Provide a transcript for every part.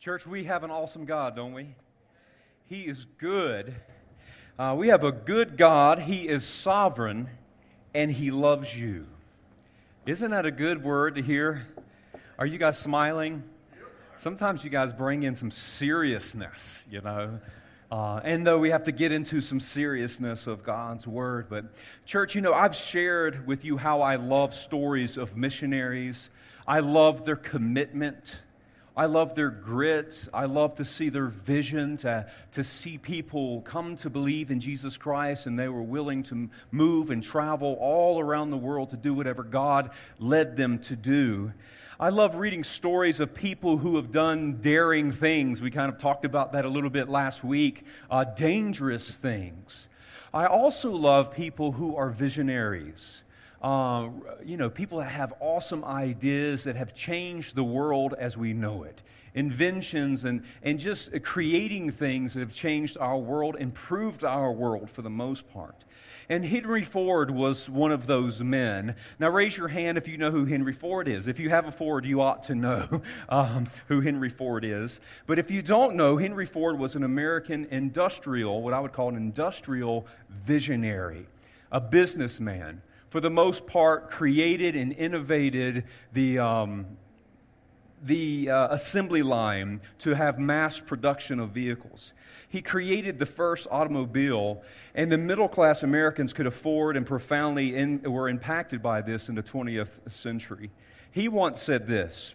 Church, we have an awesome God, don't we? He is good. Uh, we have a good God. He is sovereign, and He loves you. Isn't that a good word to hear? Are you guys smiling? Sometimes you guys bring in some seriousness, you know. Uh, and though we have to get into some seriousness of God's word, but church, you know, I've shared with you how I love stories of missionaries. I love their commitment I love their grit. I love to see their vision, to, to see people come to believe in Jesus Christ, and they were willing to move and travel all around the world to do whatever God led them to do. I love reading stories of people who have done daring things. We kind of talked about that a little bit last week, uh, dangerous things. I also love people who are visionaries uh, you know, people that have awesome ideas that have changed the world as we know it. Inventions and, and just creating things that have changed our world, improved our world for the most part. And Henry Ford was one of those men. Now, raise your hand if you know who Henry Ford is. If you have a Ford, you ought to know um, who Henry Ford is. But if you don't know, Henry Ford was an American industrial, what I would call an industrial visionary, a businessman for the most part, created and innovated the, um, the uh, assembly line to have mass production of vehicles. He created the first automobile, and the middle class Americans could afford and profoundly in, were impacted by this in the 20th century. He once said this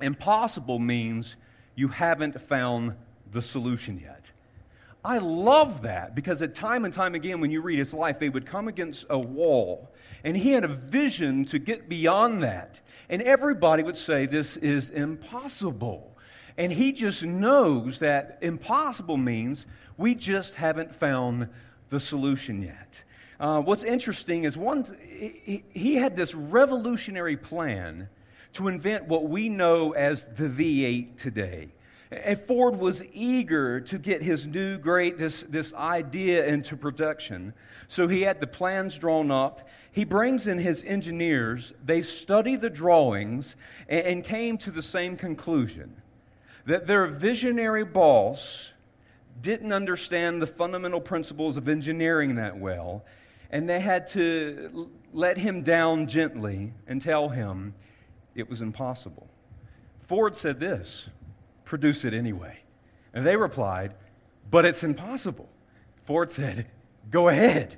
Impossible means you haven't found the solution yet. I love that because at time and time again, when you read his life, they would come against a wall. And he had a vision to get beyond that. And everybody would say, This is impossible. And he just knows that impossible means we just haven't found the solution yet. Uh, what's interesting is one, he, he had this revolutionary plan to invent what we know as the V8 today. And Ford was eager to get his new great, this, this idea into production. So he had the plans drawn up. He brings in his engineers. They study the drawings and, and came to the same conclusion that their visionary boss didn't understand the fundamental principles of engineering that well. And they had to let him down gently and tell him it was impossible. Ford said this produce it anyway. And they replied, But it's impossible. Ford said, Go ahead,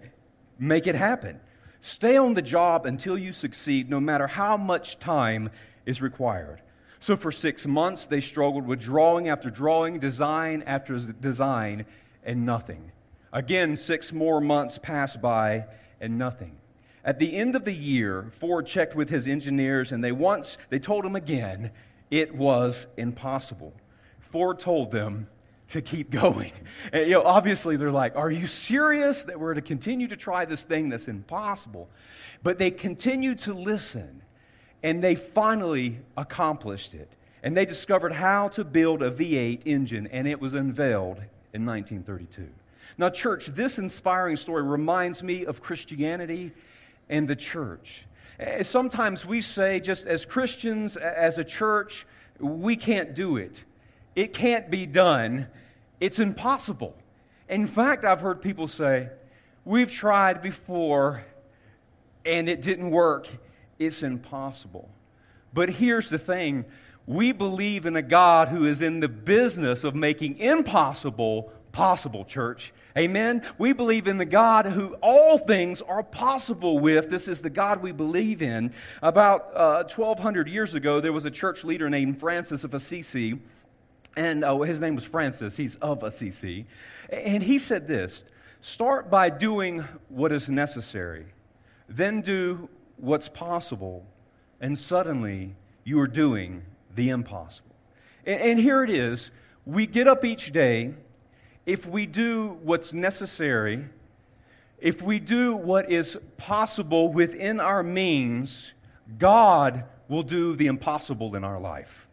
make it happen. Stay on the job until you succeed, no matter how much time is required. So for six months, they struggled with drawing after drawing, design after design, and nothing. Again, six more months passed by, and nothing. At the end of the year, Ford checked with his engineers, and they once they told him again it was impossible. Ford told them to keep going. And, you know, obviously, they're like, Are you serious that we're to continue to try this thing that's impossible? But they continued to listen, and they finally accomplished it. And they discovered how to build a V8 engine, and it was unveiled in 1932. Now, church, this inspiring story reminds me of Christianity and the church. Eh, sometimes we say, just as Christians, as a church, we can't do it. It can't be done. It's impossible. In fact, I've heard people say, We've tried before and it didn't work. It's impossible. But here's the thing we believe in a God who is in the business of making impossible possible, church. Amen? We believe in the God who all things are possible with. This is the God we believe in. About uh, 1,200 years ago, there was a church leader named Francis of Assisi. And uh, his name was Francis. He's of Assisi. And he said this Start by doing what is necessary, then do what's possible, and suddenly you are doing the impossible. And, and here it is. We get up each day if we do what's necessary, if we do what is possible within our means, God will do the impossible in our life.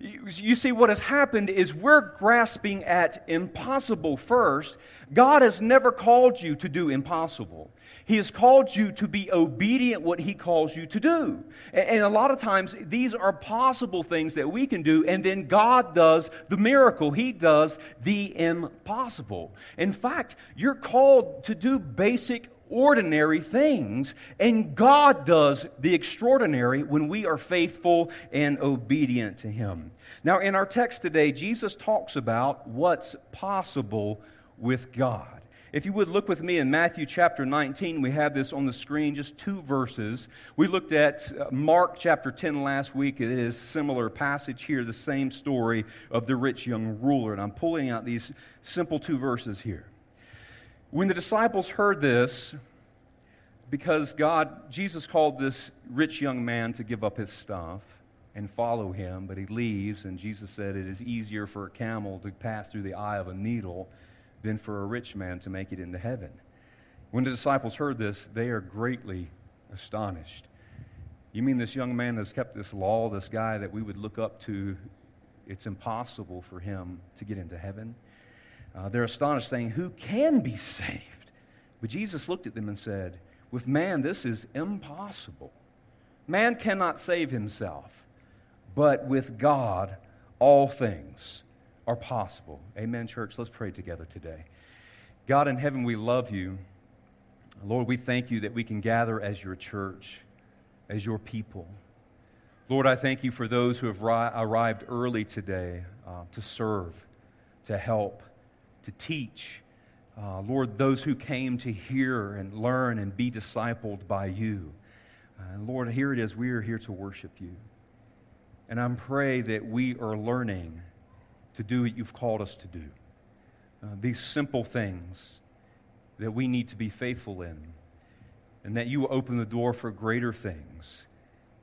You see, what has happened is we're grasping at impossible first. God has never called you to do impossible. He has called you to be obedient what He calls you to do. And a lot of times, these are possible things that we can do, and then God does the miracle. He does the impossible. In fact, you're called to do basic ordinary things, and God does the extraordinary when we are faithful and obedient to Him. Now, in our text today, Jesus talks about what's possible with God. If you would look with me in Matthew chapter 19, we have this on the screen, just two verses. We looked at uh, Mark chapter 10 last week. It is similar passage here, the same story of the rich young ruler. And I'm pulling out these simple two verses here. When the disciples heard this, because God, Jesus called this rich young man to give up his stuff and follow him, but he leaves, and Jesus said it is easier for a camel to pass through the eye of a needle than for a rich man to make it into heaven. When the disciples heard this, they are greatly astonished. You mean this young man has kept this law, this guy that we would look up to, it's impossible for him to get into heaven? Uh, they're astonished, saying, Who can be saved? But Jesus looked at them and said, With man, this is impossible. Man cannot save himself, but with God, all things are possible. Amen, church. Let's pray together today. God in heaven, we love you. Lord, we thank you that we can gather as your church, as your people. Lord, I thank you for those who have ri- arrived early today uh, to serve, to help, to teach. Uh, Lord, those who came to hear and learn and be discipled by you. Uh, Lord, here it is. We are here to worship you. And I pray that we are learning to do what you've called us to do. Uh, these simple things that we need to be faithful in, and that you open the door for greater things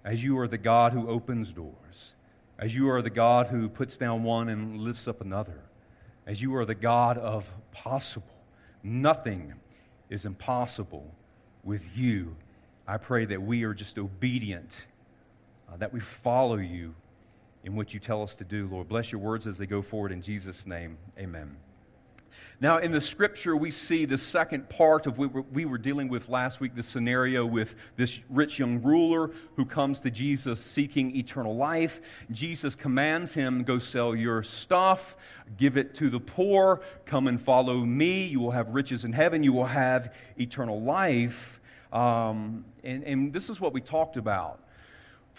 as you are the God who opens doors, as you are the God who puts down one and lifts up another, as you are the God of possible. Nothing is impossible with you. I pray that we are just obedient, uh, that we follow you in what you tell us to do, Lord. Bless your words as they go forward in Jesus' name. Amen. Now, in the scripture, we see the second part of what we were dealing with last week the scenario with this rich young ruler who comes to Jesus seeking eternal life. Jesus commands him, Go sell your stuff, give it to the poor, come and follow me. You will have riches in heaven, you will have eternal life. Um, and, and this is what we talked about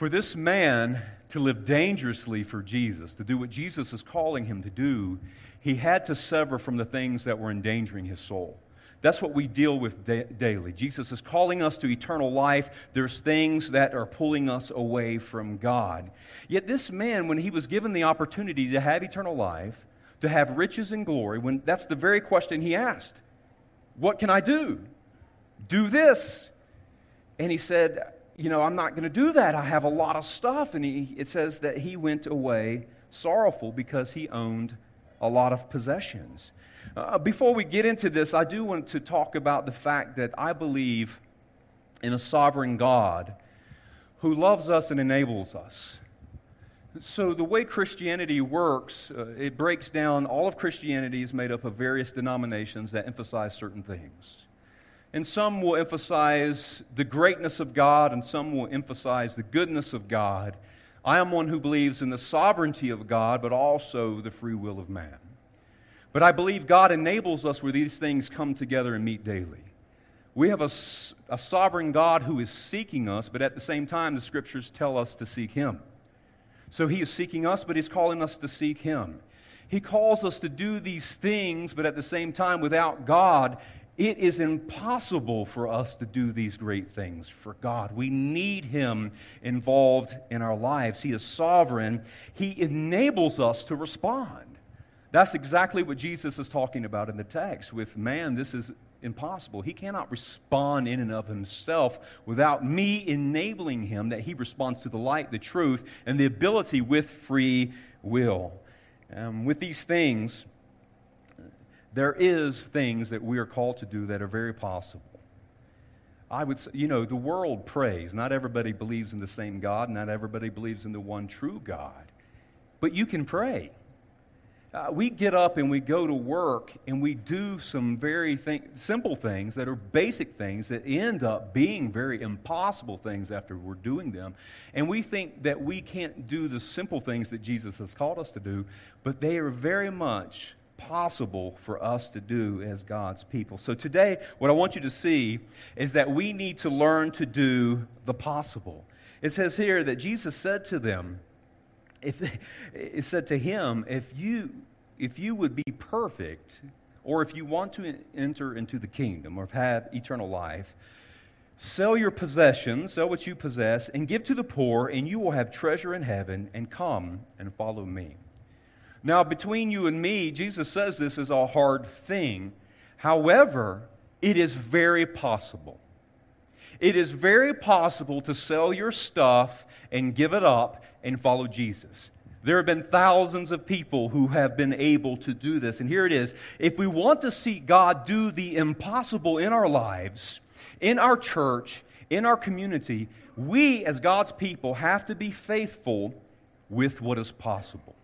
for this man to live dangerously for Jesus, to do what Jesus is calling him to do, he had to sever from the things that were endangering his soul. That's what we deal with da- daily. Jesus is calling us to eternal life. There's things that are pulling us away from God. Yet, this man, when he was given the opportunity to have eternal life, to have riches and glory, when that's the very question he asked What can I do? Do this. And he said, you know, I'm not going to do that. I have a lot of stuff. And he, it says that he went away sorrowful because he owned a lot of possessions. Uh, before we get into this, I do want to talk about the fact that I believe in a sovereign God who loves us and enables us. So, the way Christianity works, uh, it breaks down all of Christianity is made up of various denominations that emphasize certain things. And some will emphasize the greatness of God, and some will emphasize the goodness of God. I am one who believes in the sovereignty of God, but also the free will of man. But I believe God enables us where these things come together and meet daily. We have a, a sovereign God who is seeking us, but at the same time, the scriptures tell us to seek Him. So He is seeking us, but He's calling us to seek Him. He calls us to do these things, but at the same time, without God, it is impossible for us to do these great things for God. We need Him involved in our lives. He is sovereign, He enables us to respond. That's exactly what Jesus is talking about in the text. With man, this is impossible. He cannot respond in and of himself without me enabling him that he responds to the light, the truth, and the ability with free will. Um, with these things, there is things that we are called to do that are very possible. I would say, you know, the world prays. Not everybody believes in the same God. Not everybody believes in the one true God. but you can pray. Uh, we get up and we go to work and we do some very th- simple things that are basic things that end up being very impossible things after we're doing them. And we think that we can't do the simple things that Jesus has called us to do, but they are very much possible for us to do as God's people. So today, what I want you to see is that we need to learn to do the possible. It says here that Jesus said to them, if it said to him, if you if you would be perfect, or if you want to enter into the kingdom or have eternal life, sell your possessions, sell what you possess, and give to the poor, and you will have treasure in heaven, and come and follow me. Now, between you and me, Jesus says this is a hard thing. However, it is very possible. It is very possible to sell your stuff and give it up and follow Jesus. There have been thousands of people who have been able to do this. And here it is. If we want to see God do the impossible in our lives, in our church, in our community, we as God's people have to be faithful with what is possible.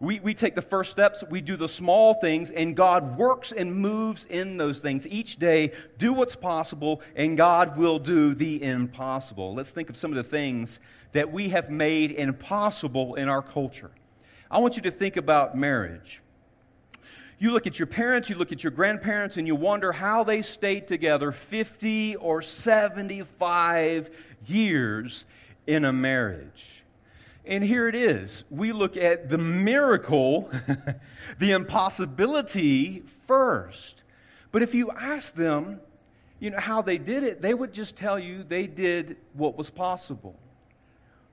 We, we take the first steps, we do the small things, and God works and moves in those things. Each day, do what's possible, and God will do the impossible. Let's think of some of the things that we have made impossible in our culture. I want you to think about marriage. You look at your parents, you look at your grandparents, and you wonder how they stayed together 50 or 75 years in a marriage. And here it is. We look at the miracle, the impossibility first. But if you ask them, you know, how they did it, they would just tell you they did what was possible.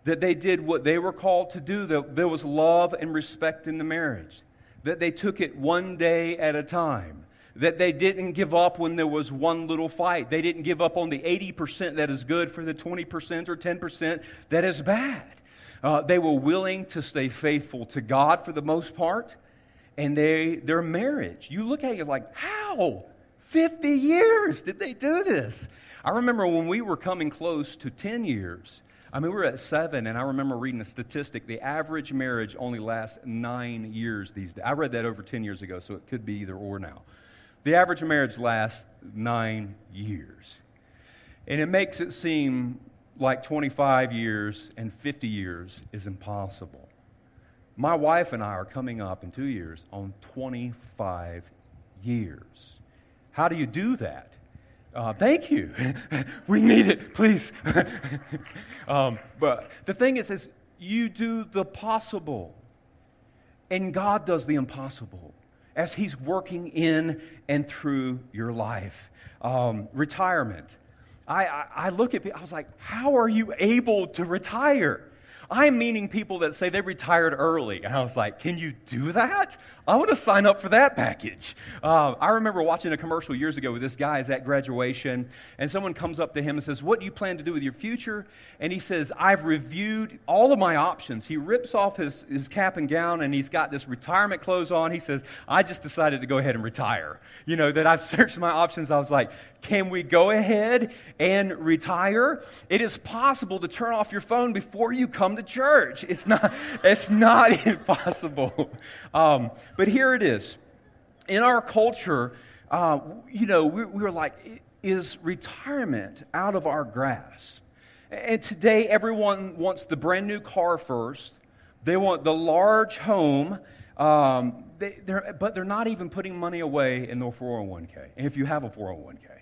That they did what they were called to do, that there was love and respect in the marriage. That they took it one day at a time. That they didn't give up when there was one little fight. They didn't give up on the 80% that is good for the 20% or 10% that is bad uh, they were willing to stay faithful to God for the most part, and they, their marriage. You look at it like, how? 50 years did they do this? I remember when we were coming close to 10 years. I mean, we were at seven, and I remember reading a statistic. The average marriage only lasts nine years these days. I read that over 10 years ago, so it could be either or now. The average marriage lasts nine years. And it makes it seem like 25 years and 50 years is impossible. My wife and I are coming up in two years on 25 years. How do you do that? Uh, thank you. we need it, please. um, but the thing is, is you do the possible, and God does the impossible as He's working in and through your life. Um, retirement. I, I, I look at people, I was like, how are you able to retire? I'm meaning people that say they retired early. And I was like, can you do that? I want to sign up for that package. Uh, I remember watching a commercial years ago with this guy is at graduation, and someone comes up to him and says, What do you plan to do with your future? And he says, I've reviewed all of my options. He rips off his, his cap and gown, and he's got this retirement clothes on. He says, I just decided to go ahead and retire. You know, that I've searched my options. I was like, Can we go ahead and retire? It is possible to turn off your phone before you come to church. It's not, it's not impossible. Um, but here it is. In our culture, uh, you know, we, we were like, is retirement out of our grasp? And today, everyone wants the brand new car first. They want the large home, um, they, they're, but they're not even putting money away in their 401k, And if you have a 401k.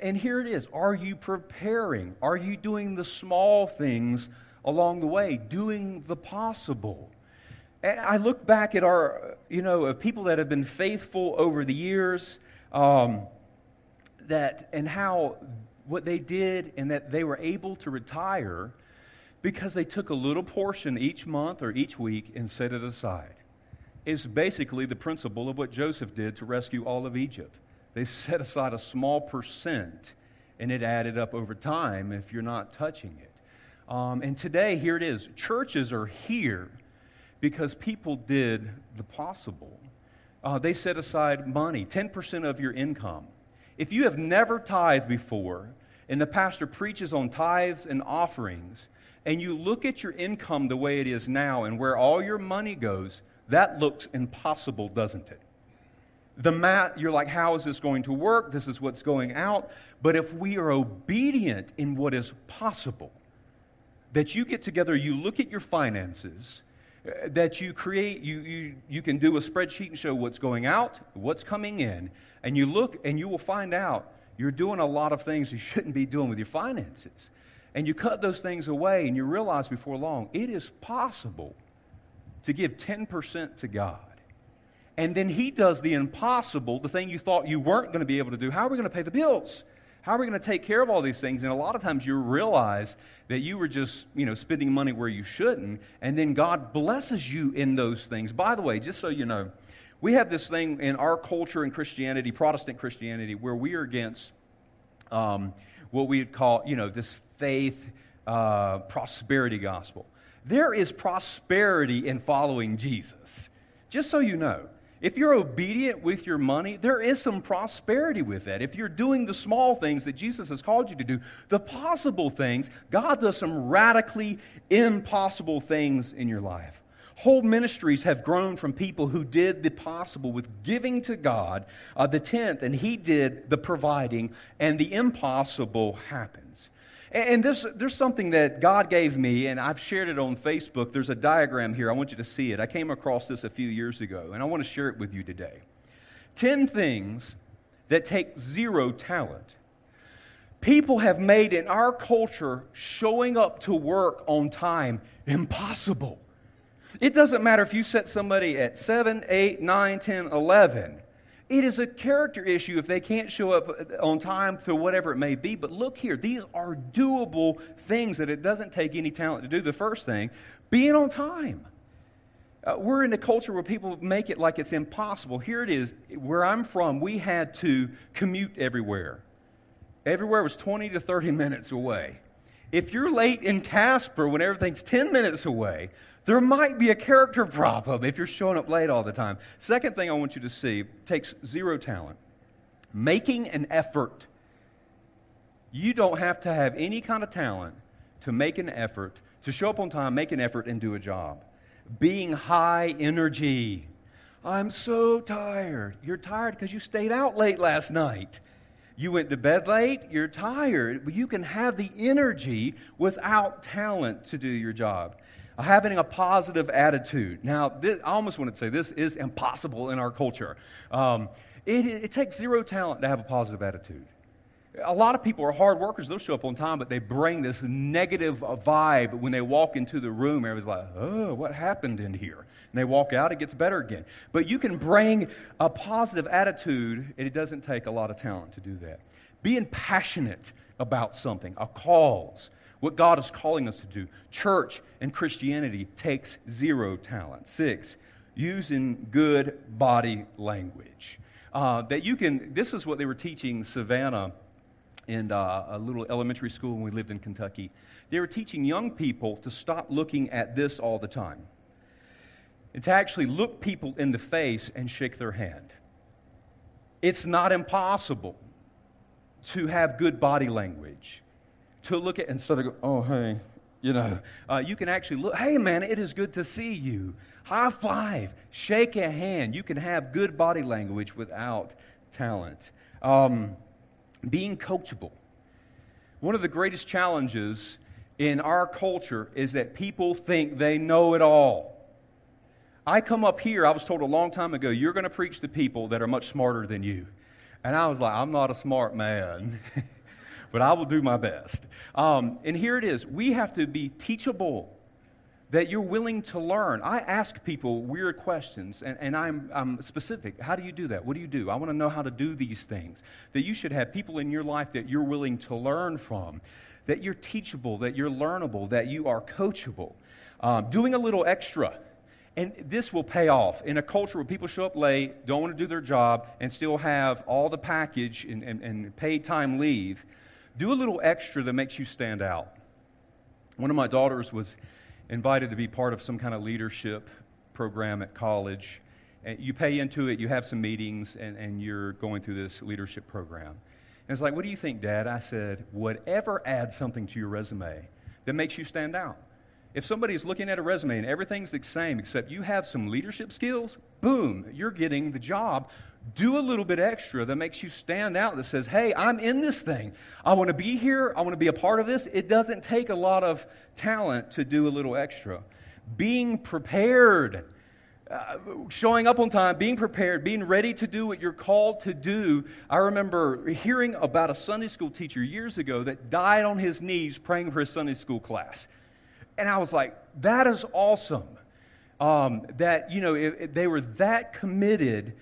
And here it is. Are you preparing? Are you doing the small things along the way, doing the possible? And I look back at our, you know, of people that have been faithful over the years, um, that and how what they did and that they were able to retire because they took a little portion each month or each week and set it aside. It's basically the principle of what Joseph did to rescue all of Egypt. They set aside a small percent and it added up over time if you're not touching it. Um, and today, here it is churches are here because people did the possible. Uh, they set aside money, 10% of your income. If you have never tithed before, and the pastor preaches on tithes and offerings, and you look at your income the way it is now and where all your money goes, that looks impossible, doesn't it? The math, you're like, how is this going to work? This is what's going out. But if we are obedient in what is possible, that you get together, you look at your finances, uh, that you create, you, you, you can do a spreadsheet and show what's going out, what's coming in, and you look and you will find out you're doing a lot of things you shouldn't be doing with your finances. And you cut those things away and you realize before long it is possible to give 10% to God. And then He does the impossible, the thing you thought you weren't going to be able to do. How are we going to pay the bills? How are we going to take care of all these things? And a lot of times you realize that you were just, you know, spending money where you shouldn't, and then God blesses you in those things. By the way, just so you know, we have this thing in our culture in Christianity, Protestant Christianity, where we are against um, what we would call, you know, this faith uh, prosperity gospel. There is prosperity in following Jesus. Just so you know, if you're obedient with your money, there is some prosperity with that. If you're doing the small things that Jesus has called you to do, the possible things, God does some radically impossible things in your life. Whole ministries have grown from people who did the possible with giving to God uh, the tenth, and He did the providing, and the impossible happens. And this, there's something that God gave me, and I've shared it on Facebook. There's a diagram here. I want you to see it. I came across this a few years ago, and I want to share it with you today. Ten things that take zero talent. People have made in our culture showing up to work on time impossible. It doesn't matter if you set somebody at 7, 8, 9, 10, 11. It is a character issue if they can't show up on time to whatever it may be. But look here, these are doable things that it doesn't take any talent to do. The first thing, being on time. Uh, we're in a culture where people make it like it's impossible. Here it is. Where I'm from, we had to commute everywhere. Everywhere was 20 to 30 minutes away. If you're late in Casper when everything's 10 minutes away, there might be a character problem if you're showing up late all the time. Second thing I want you to see takes zero talent. Making an effort. You don't have to have any kind of talent to make an effort, to show up on time, make an effort, and do a job. Being high energy. I'm so tired. You're tired because you stayed out late last night. You went to bed late, you're tired, but you can have the energy without talent to do your job. Having a positive attitude. Now, this, I almost want to say this is impossible in our culture. Um, it, it takes zero talent to have a positive attitude. A lot of people are hard workers. They'll show up on time, but they bring this negative vibe when they walk into the room. Everybody's like, oh, what happened in here? And they walk out, it gets better again. But you can bring a positive attitude, and it doesn't take a lot of talent to do that. Being passionate about something, a cause, what God is calling us to do. Church and Christianity takes zero talent. Six, using good body language. Uh, that you can, this is what they were teaching Savannah in uh, a little elementary school when we lived in Kentucky. They were teaching young people to stop looking at this all the time to actually look people in the face and shake their hand. It's not impossible to have good body language, to look at instead of go, oh, hey, you know, uh, you can actually look, hey, man, it is good to see you. High five, shake a hand. You can have good body language without talent. Um, being coachable. One of the greatest challenges in our culture is that people think they know it all. I come up here, I was told a long time ago, you're going to preach to people that are much smarter than you. And I was like, I'm not a smart man, but I will do my best. Um, and here it is we have to be teachable, that you're willing to learn. I ask people weird questions, and, and I'm, I'm specific. How do you do that? What do you do? I want to know how to do these things. That you should have people in your life that you're willing to learn from, that you're teachable, that you're learnable, that you are coachable. Um, doing a little extra and this will pay off. In a culture where people show up late, don't want to do their job, and still have all the package and, and, and paid time leave, do a little extra that makes you stand out. One of my daughters was invited to be part of some kind of leadership program at college. And you pay into it, you have some meetings, and, and you're going through this leadership program. And it's like, what do you think, Dad? I said, whatever adds something to your resume that makes you stand out. If somebody's looking at a resume and everything's the same except you have some leadership skills, boom, you're getting the job. Do a little bit extra that makes you stand out, that says, hey, I'm in this thing. I want to be here. I want to be a part of this. It doesn't take a lot of talent to do a little extra. Being prepared, uh, showing up on time, being prepared, being ready to do what you're called to do. I remember hearing about a Sunday school teacher years ago that died on his knees praying for his Sunday school class. And I was like, that is awesome. Um, that, you know, it, it, they were that committed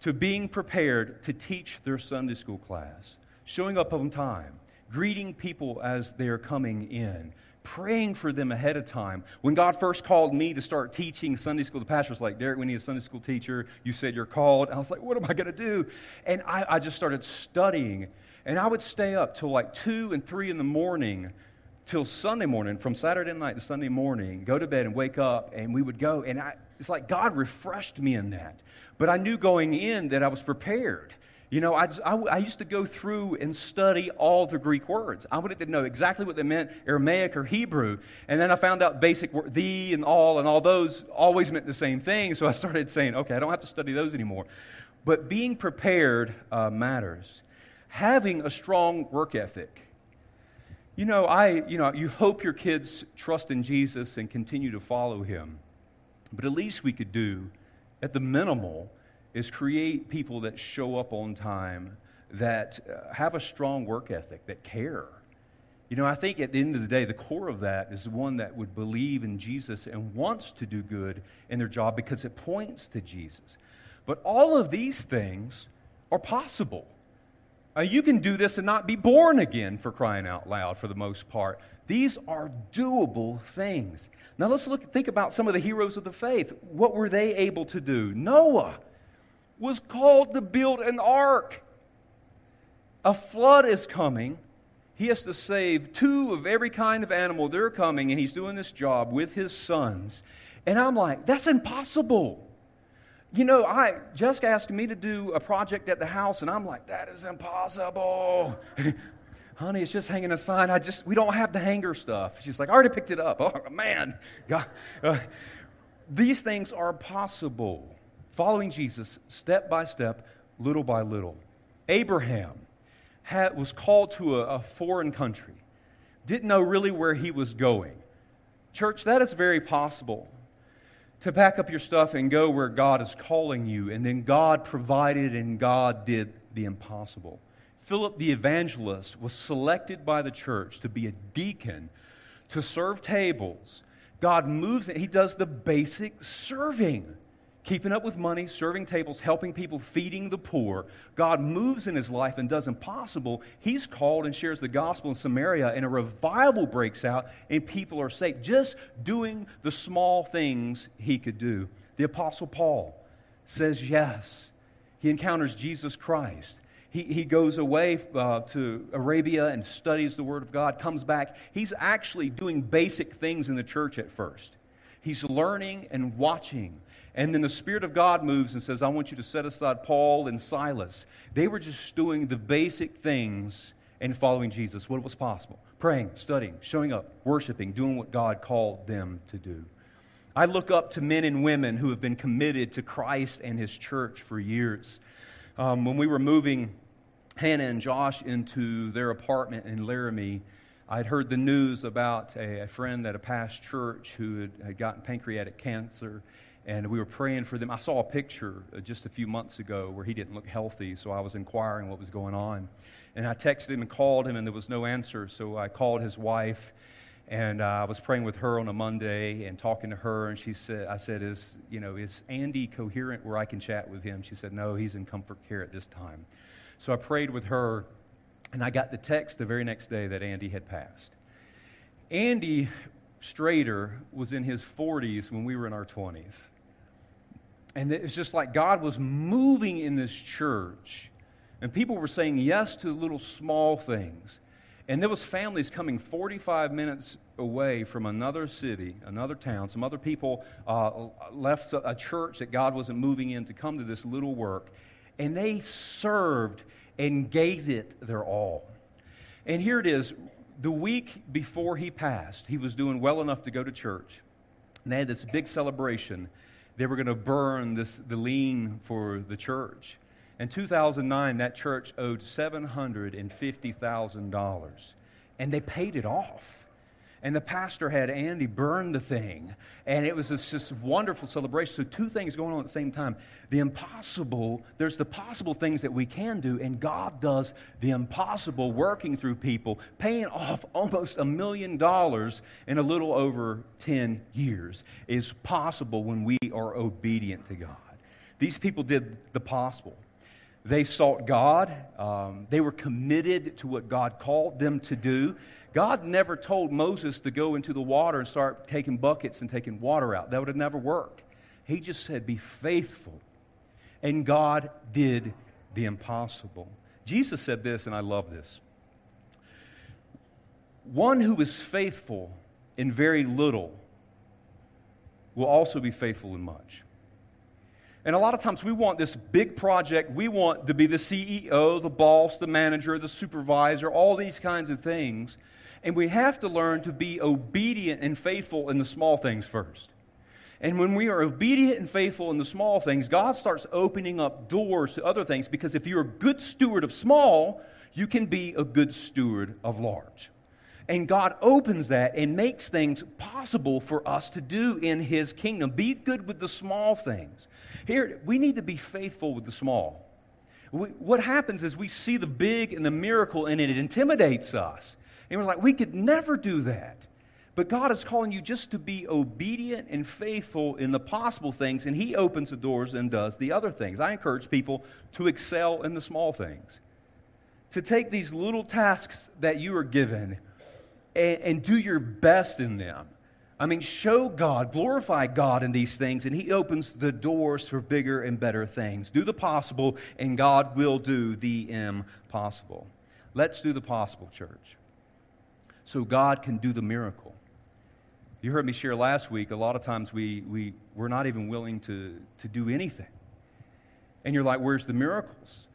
to being prepared to teach their Sunday school class, showing up on time, greeting people as they are coming in, praying for them ahead of time. When God first called me to start teaching Sunday school, the pastor was like, Derek, we need a Sunday school teacher. You said you're called. I was like, what am I going to do? And I, I just started studying. And I would stay up till like 2 and 3 in the morning till Sunday morning, from Saturday night to Sunday morning, go to bed and wake up, and we would go. And I, it's like God refreshed me in that. But I knew going in that I was prepared. You know, I, I, I, used to go through and study all the Greek words. I wanted to know exactly what they meant, Aramaic or Hebrew. And then I found out basic word, the and all, and all those always meant the same thing. So I started saying, okay, I don't have to study those anymore. But being prepared uh, matters. Having a strong work ethic you know, I, you know, you hope your kids trust in Jesus and continue to follow him. But at least we could do, at the minimal, is create people that show up on time, that uh, have a strong work ethic, that care. You know, I think at the end of the day, the core of that is one that would believe in Jesus and wants to do good in their job because it points to Jesus. But all of these things are possible. Uh, you can do this and not be born again for crying out loud for the most part. These are doable things. Now let's look think about some of the heroes of the faith. What were they able to do? Noah was called to build an ark. A flood is coming. He has to save two of every kind of animal. They're coming, and he's doing this job with his sons. And I'm like, that's impossible. You know, I just asked me to do a project at the house, and I'm like, that is impossible. Honey, it's just hanging a sign. I just we don't have the hanger stuff. She's like, I already picked it up. Oh man, God. Uh, these things are possible. Following Jesus step by step, little by little. Abraham had, was called to a, a foreign country, didn't know really where he was going. Church, that is very possible to pack up your stuff and go where God is calling you. And then God provided and God did the impossible. Philip the evangelist was selected by the church to be a deacon, to serve tables. God moves it, he does the basic serving keeping up with money, serving tables, helping people, feeding the poor. God moves in his life and does impossible. He's called and shares the gospel in Samaria, and a revival breaks out, and people are saved. Just doing the small things he could do. The Apostle Paul says yes. He encounters Jesus Christ. He, he goes away uh, to Arabia and studies the Word of God, comes back. He's actually doing basic things in the church at first. He's learning and watching and then the Spirit of God moves and says, I want you to set aside Paul and Silas. They were just doing the basic things and following Jesus, what was possible praying, studying, showing up, worshiping, doing what God called them to do. I look up to men and women who have been committed to Christ and His church for years. Um, when we were moving Hannah and Josh into their apartment in Laramie, I'd heard the news about a, a friend at a past church who had, had gotten pancreatic cancer and we were praying for them. I saw a picture uh, just a few months ago where he didn't look healthy, so I was inquiring what was going on. And I texted him and called him, and there was no answer, so I called his wife. And uh, I was praying with her on a Monday and talking to her, and she said, "I said, is you know, is Andy coherent where I can chat with him?" She said, "No, he's in comfort care at this time." So I prayed with her, and I got the text the very next day that Andy had passed. Andy Strader was in his 40s when we were in our 20s. And it's just like God was moving in this church. And people were saying yes to little small things. And there was families coming 45 minutes away from another city, another town. Some other people uh, left a church that God wasn't moving in to come to this little work. And they served and gave it their all. And here it is the week before he passed, he was doing well enough to go to church. And they had this big celebration. They were going to burn this, the lien for the church. In 2009, that church owed $750,000, and they paid it off and the pastor had Andy burn the thing. And it was this, this, wonderful celebration. So, two things going on at the same time. The impossible, there's the possible things that we can do, and God does the impossible, working through people, paying off almost a million dollars in a little over 10 years is possible when we are obedient to God. These people did the possible. They sought God. Um, they were committed to what God called them to do. God never told Moses to go into the water and start taking buckets and taking water out. That would have never worked. He just said, Be faithful. And God did the impossible. Jesus said this, and I love this. One who is faithful in very little will also be faithful in much. And a lot of times we want this big project. We want to be the CEO, the boss, the manager, the supervisor, all these kinds of things. And we have to learn to be obedient and faithful in the small things first. And when we are obedient and faithful in the small things, God starts opening up doors to other things because if you're a good steward of small, you can be a good steward of large. And God opens that and makes things possible for us to do in His kingdom. Be good with the small things. Here, we need to be faithful with the small. We, what happens is we see the big and the miracle, and it intimidates us. And we're like, we could never do that. But God is calling you just to be obedient and faithful in the possible things, and He opens the doors and does the other things. I encourage people to excel in the small things, to take these little tasks that you are given and, and do your best in them. I mean, show God, glorify God in these things, and He opens the doors for bigger and better things. Do the possible, and God will do the impossible. Let's do the possible, church, so God can do the miracle. You heard me share last week, a lot of times we, we, we're not even willing to, to do anything. And you're like, where's the miracles?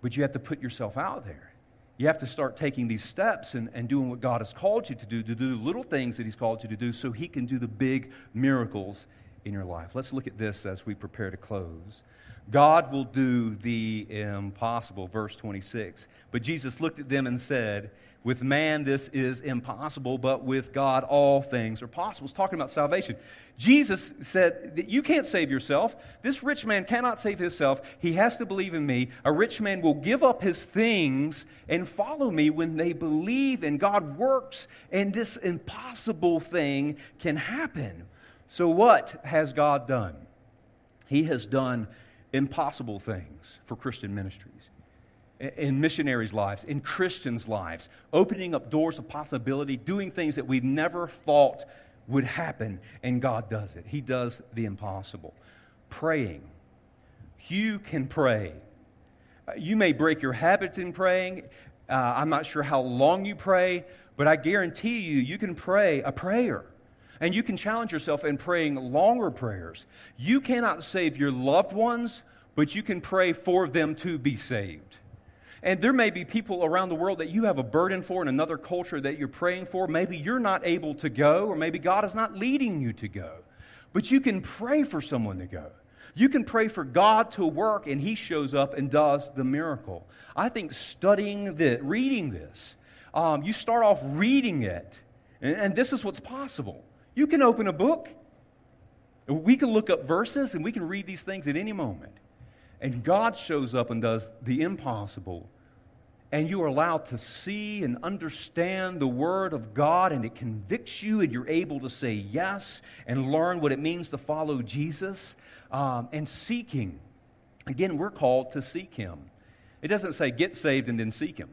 But you have to put yourself out there. You have to start taking these steps and, and doing what God has called you to do, to do the little things that He's called you to do so He can do the big miracles in your life. Let's look at this as we prepare to close. God will do the impossible, verse 26. But Jesus looked at them and said, with man, this is impossible, but with God, all things are possible. It's talking about salvation. Jesus said that you can't save yourself. This rich man cannot save himself. He has to believe in me. A rich man will give up his things and follow me when they believe, and God works, and this impossible thing can happen. So, what has God done? He has done impossible things for Christian ministries in missionaries' lives, in Christians' lives, opening up doors of possibility, doing things that we never thought would happen, and God does it. He does the impossible. Praying. You can pray. Uh, you may break your habits in praying. Uh, I'm not sure how long you pray, but I guarantee you, you can pray a prayer. And you can challenge yourself in praying longer prayers. You cannot save your loved ones, but you can pray for them to be saved. And there may be people around the world that you have a burden for in another culture that you're praying for. Maybe you're not able to go, or maybe God is not leading you to go. But you can pray for someone to go. You can pray for God to work, and He shows up and does the miracle. I think studying this, reading this, um, you start off reading it, and, and this is what's possible. You can open a book, we can look up verses, and we can read these things at any moment. And God shows up and does the impossible and you are allowed to see and understand the Word of God, and it convicts you, and you're able to say yes and learn what it means to follow Jesus um, and seeking. Again, we're called to seek Him. It doesn't say get saved and then seek Him.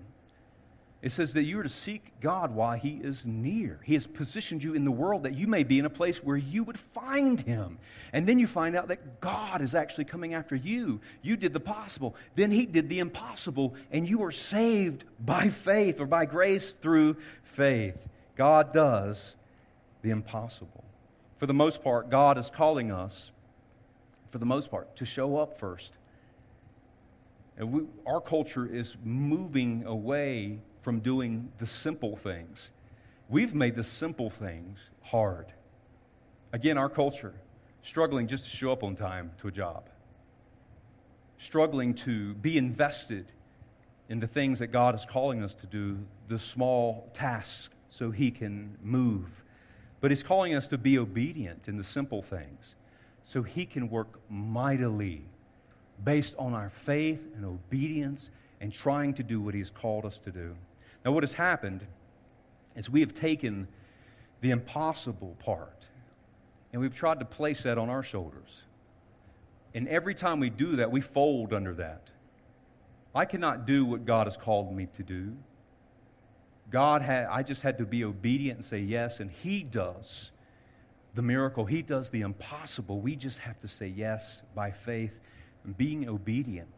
It says that you are to seek God while He is near. He has positioned you in the world that you may be in a place where you would find Him. And then you find out that God is actually coming after you. You did the possible, then He did the impossible, and you are saved by faith or by grace through faith. God does the impossible. For the most part, God is calling us, for the most part, to show up first. And we, our culture is moving away from doing the simple things. We've made the simple things hard. Again, our culture, struggling just to show up on time to a job, struggling to be invested in the things that God is calling us to do, the small tasks, so He can move. But He's calling us to be obedient in the simple things, so He can work mightily based on our faith and obedience and trying to do what He's called us to do. Now, what has happened is we have taken the impossible part and we've tried to place that on our shoulders. And every time we do that, we fold under that. I cannot do what God has called me to do. God had, I just had to be obedient and say yes, and He does the miracle. He does the impossible. We just have to say yes by faith and being obedient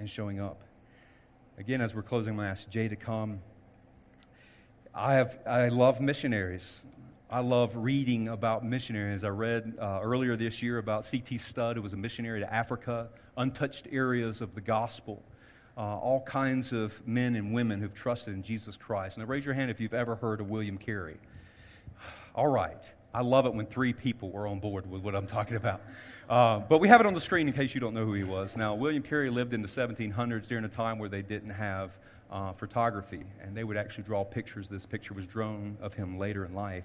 and showing up. Again, as we're closing, I'm going to ask Jay to come. I, have, I love missionaries. I love reading about missionaries. I read uh, earlier this year about C.T. Studd, who was a missionary to Africa, untouched areas of the gospel. Uh, all kinds of men and women who've trusted in Jesus Christ. Now, raise your hand if you've ever heard of William Carey. All right. I love it when three people were on board with what I'm talking about. Uh, but we have it on the screen in case you don't know who he was. Now, William Carey lived in the 1700s during a time where they didn't have uh, photography, and they would actually draw pictures. This picture was drawn of him later in life.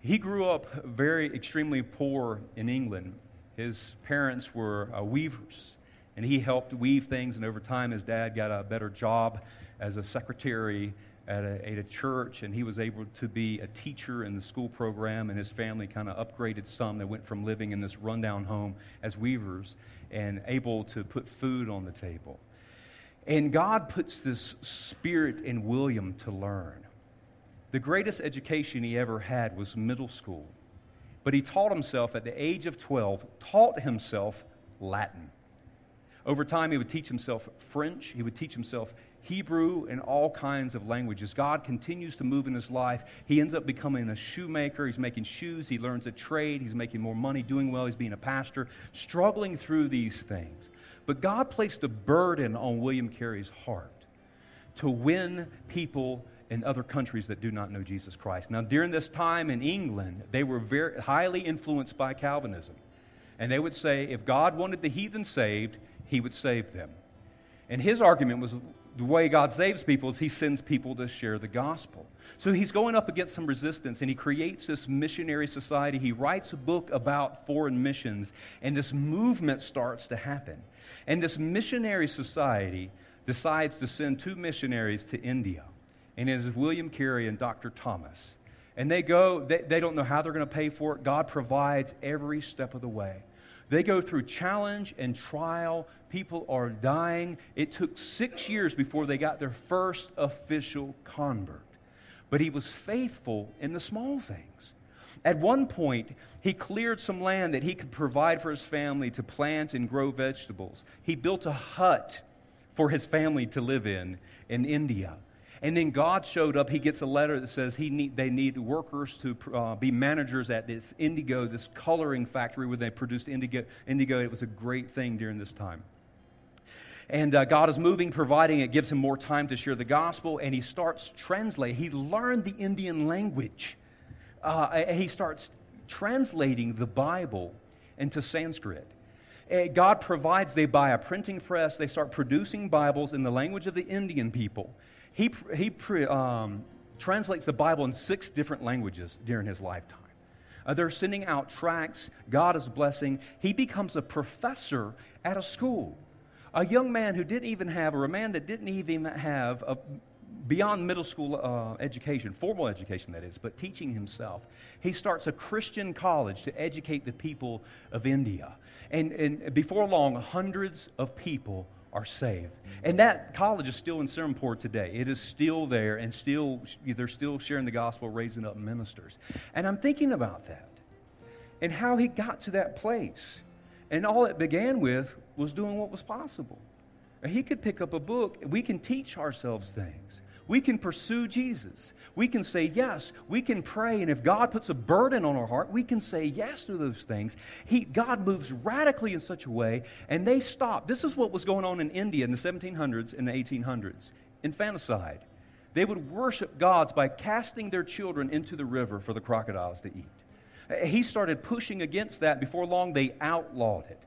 He grew up very extremely poor in England. His parents were uh, weavers, and he helped weave things. And over time, his dad got a better job as a secretary at a, at a church, and he was able to be a teacher in the school program. And his family kind of upgraded some. They went from living in this rundown home as weavers and able to put food on the table. And God puts this spirit in William to learn. The greatest education he ever had was middle school. But he taught himself at the age of 12, taught himself Latin. Over time, he would teach himself French, he would teach himself Hebrew, and all kinds of languages. God continues to move in his life. He ends up becoming a shoemaker. He's making shoes. He learns a trade. He's making more money, doing well. He's being a pastor, struggling through these things. But God placed a burden on William Carey's heart to win people in other countries that do not know Jesus Christ. Now, during this time in England, they were very highly influenced by Calvinism. And they would say if God wanted the heathen saved, he would save them. And his argument was the way God saves people is he sends people to share the gospel. So he's going up against some resistance and he creates this missionary society. He writes a book about foreign missions, and this movement starts to happen. And this missionary society decides to send two missionaries to India. And it is William Carey and Dr. Thomas. And they go, they, they don't know how they're going to pay for it. God provides every step of the way. They go through challenge and trial. People are dying. It took six years before they got their first official convert. But he was faithful in the small things. At one point, he cleared some land that he could provide for his family to plant and grow vegetables. He built a hut for his family to live in in India. And then God showed up. He gets a letter that says he need, they need workers to uh, be managers at this indigo, this coloring factory where they produced indigo, indigo. It was a great thing during this time. And uh, God is moving, providing it, gives him more time to share the gospel, and he starts translating. He learned the Indian language. Uh, he starts translating the Bible into Sanskrit. God provides, they buy a printing press, they start producing Bibles in the language of the Indian people. He, he um, translates the Bible in six different languages during his lifetime. Uh, they're sending out tracts. God is blessing. He becomes a professor at a school. A young man who didn't even have, or a man that didn't even have a beyond middle school uh, education, formal education that is, but teaching himself. He starts a Christian college to educate the people of India. And, and before long, hundreds of people are saved. And that college is still in Serampore today. It is still there and still they're still sharing the gospel, raising up ministers. And I'm thinking about that and how he got to that place. And all it began with was doing what was possible. He could pick up a book. We can teach ourselves things. We can pursue Jesus. We can say yes. We can pray. And if God puts a burden on our heart, we can say yes to those things. He, God moves radically in such a way, and they stop. This is what was going on in India in the 1700s and the 1800s infanticide. they would worship gods by casting their children into the river for the crocodiles to eat. He started pushing against that. Before long, they outlawed it.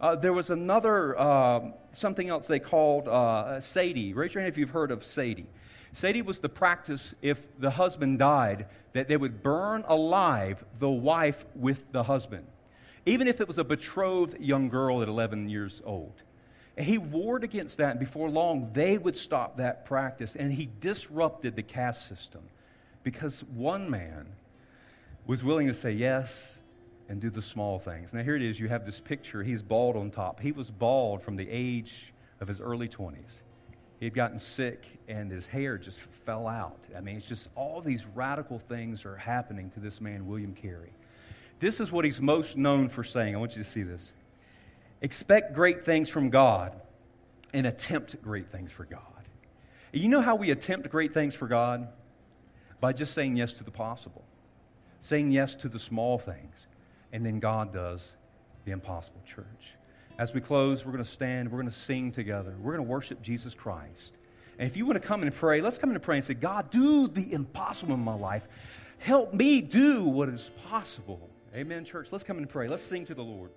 Uh, there was another, uh, something else they called uh, sati. Raise your hand if you've heard of sati. Sati was the practice if the husband died, that they would burn alive the wife with the husband, even if it was a betrothed young girl at 11 years old. He warred against that, and before long, they would stop that practice. And he disrupted the caste system because one man was willing to say yes and do the small things. Now, here it is. You have this picture. He's bald on top. He was bald from the age of his early 20s. He had gotten sick, and his hair just fell out. I mean, it's just all these radical things are happening to this man, William Carey. This is what he's most known for saying. I want you to see this. Expect great things from God and attempt great things for God. You know how we attempt great things for God? By just saying yes to the possible, saying yes to the small things, and then God does the impossible, church. As we close, we're going to stand, we're going to sing together, we're going to worship Jesus Christ. And if you want to come and pray, let's come in and pray and say, God, do the impossible in my life. Help me do what is possible. Amen, church. Let's come and pray. Let's sing to the Lord.